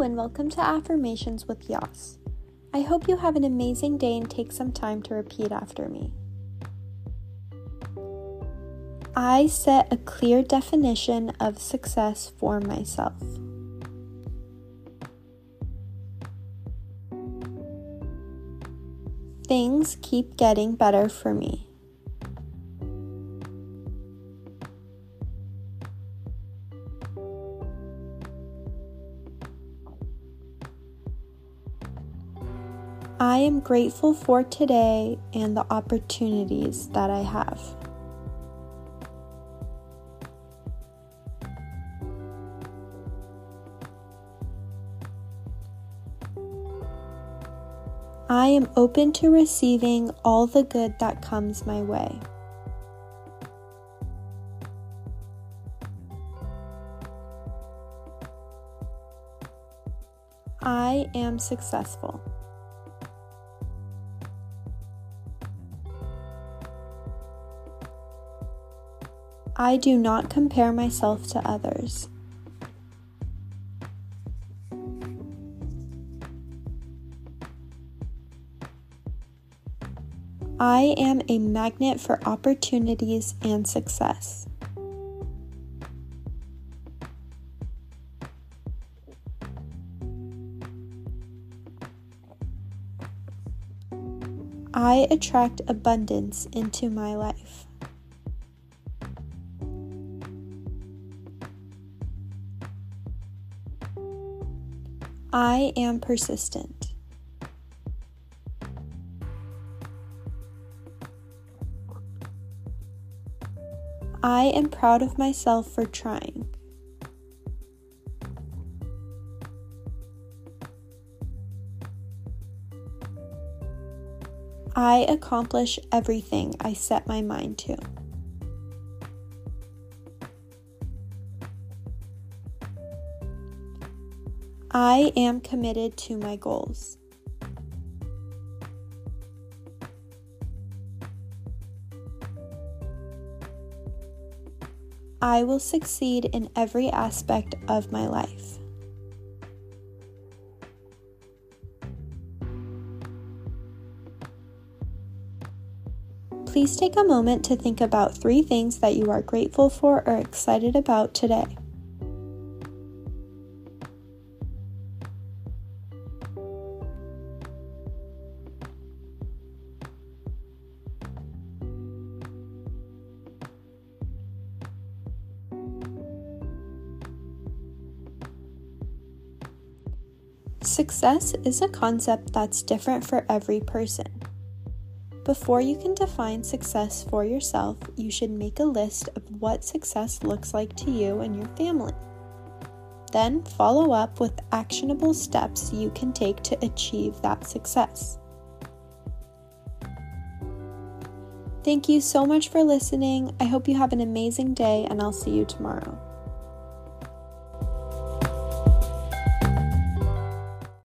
And welcome to Affirmations with Yas. I hope you have an amazing day and take some time to repeat after me. I set a clear definition of success for myself. Things keep getting better for me. I am grateful for today and the opportunities that I have. I am open to receiving all the good that comes my way. I am successful. I do not compare myself to others. I am a magnet for opportunities and success. I attract abundance into my life. I am persistent. I am proud of myself for trying. I accomplish everything I set my mind to. I am committed to my goals. I will succeed in every aspect of my life. Please take a moment to think about three things that you are grateful for or excited about today. Success is a concept that's different for every person. Before you can define success for yourself, you should make a list of what success looks like to you and your family. Then follow up with actionable steps you can take to achieve that success. Thank you so much for listening. I hope you have an amazing day, and I'll see you tomorrow.